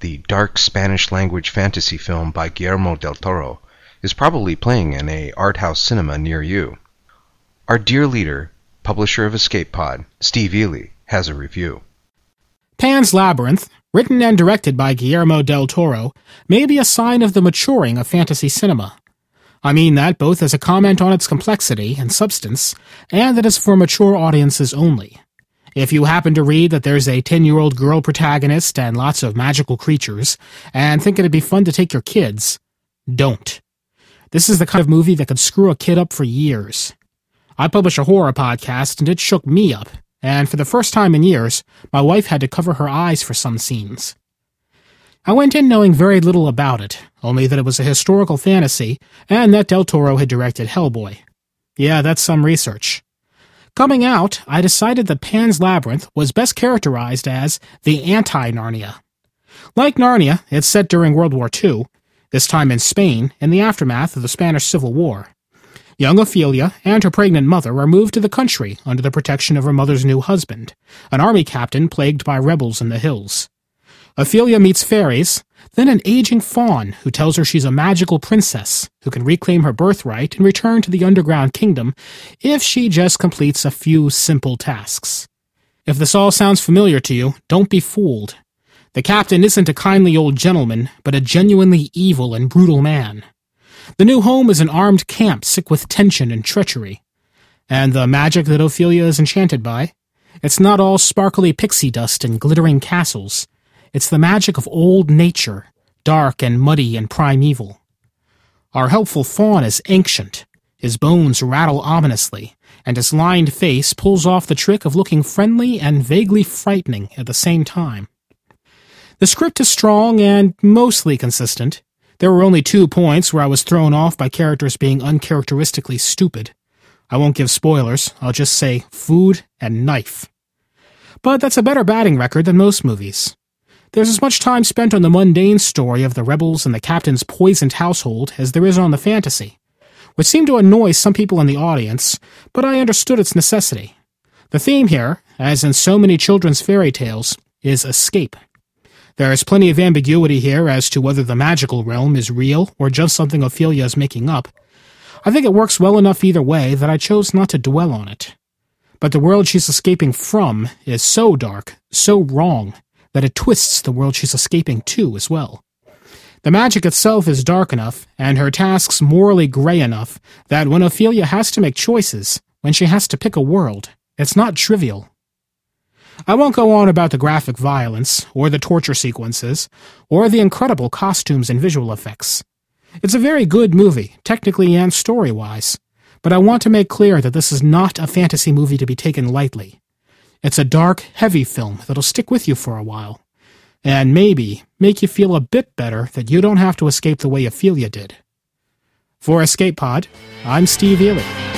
the dark Spanish language fantasy film by Guillermo del Toro, is probably playing in a art house cinema near you. Our dear leader, publisher of Escape Pod, Steve Eley, has a review. Pan's Labyrinth, written and directed by Guillermo del Toro, may be a sign of the maturing of fantasy cinema. I mean that both as a comment on its complexity and substance, and that it's for mature audiences only. If you happen to read that there's a 10 year old girl protagonist and lots of magical creatures, and think it'd be fun to take your kids, don't. This is the kind of movie that could screw a kid up for years. I publish a horror podcast, and it shook me up, and for the first time in years, my wife had to cover her eyes for some scenes. I went in knowing very little about it, only that it was a historical fantasy, and that Del Toro had directed Hellboy. Yeah, that's some research. Coming out, I decided that Pan's Labyrinth was best characterized as the anti-Narnia. Like Narnia, it's set during World War II, this time in Spain, in the aftermath of the Spanish Civil War. Young Ophelia and her pregnant mother are moved to the country under the protection of her mother's new husband, an army captain plagued by rebels in the hills. Ophelia meets fairies, then an aging faun who tells her she's a magical princess who can reclaim her birthright and return to the underground kingdom if she just completes a few simple tasks. If this all sounds familiar to you, don't be fooled. The captain isn't a kindly old gentleman, but a genuinely evil and brutal man. The new home is an armed camp sick with tension and treachery. And the magic that Ophelia is enchanted by? It's not all sparkly pixie dust and glittering castles. It's the magic of old nature, dark and muddy and primeval. Our helpful faun is ancient. His bones rattle ominously, and his lined face pulls off the trick of looking friendly and vaguely frightening at the same time. The script is strong and mostly consistent. There were only two points where I was thrown off by characters being uncharacteristically stupid. I won't give spoilers, I'll just say food and knife. But that's a better batting record than most movies. There's as much time spent on the mundane story of the rebels and the captain's poisoned household as there is on the fantasy, which seemed to annoy some people in the audience, but I understood its necessity. The theme here, as in so many children's fairy tales, is escape. There is plenty of ambiguity here as to whether the magical realm is real or just something Ophelia is making up. I think it works well enough either way that I chose not to dwell on it. But the world she's escaping from is so dark, so wrong, that it twists the world she's escaping to as well. The magic itself is dark enough, and her tasks morally gray enough, that when Ophelia has to make choices, when she has to pick a world, it's not trivial. I won't go on about the graphic violence, or the torture sequences, or the incredible costumes and visual effects. It's a very good movie, technically and story wise, but I want to make clear that this is not a fantasy movie to be taken lightly. It's a dark, heavy film that'll stick with you for a while. And maybe make you feel a bit better that you don't have to escape the way Ophelia did. For Escape Pod, I'm Steve Eley.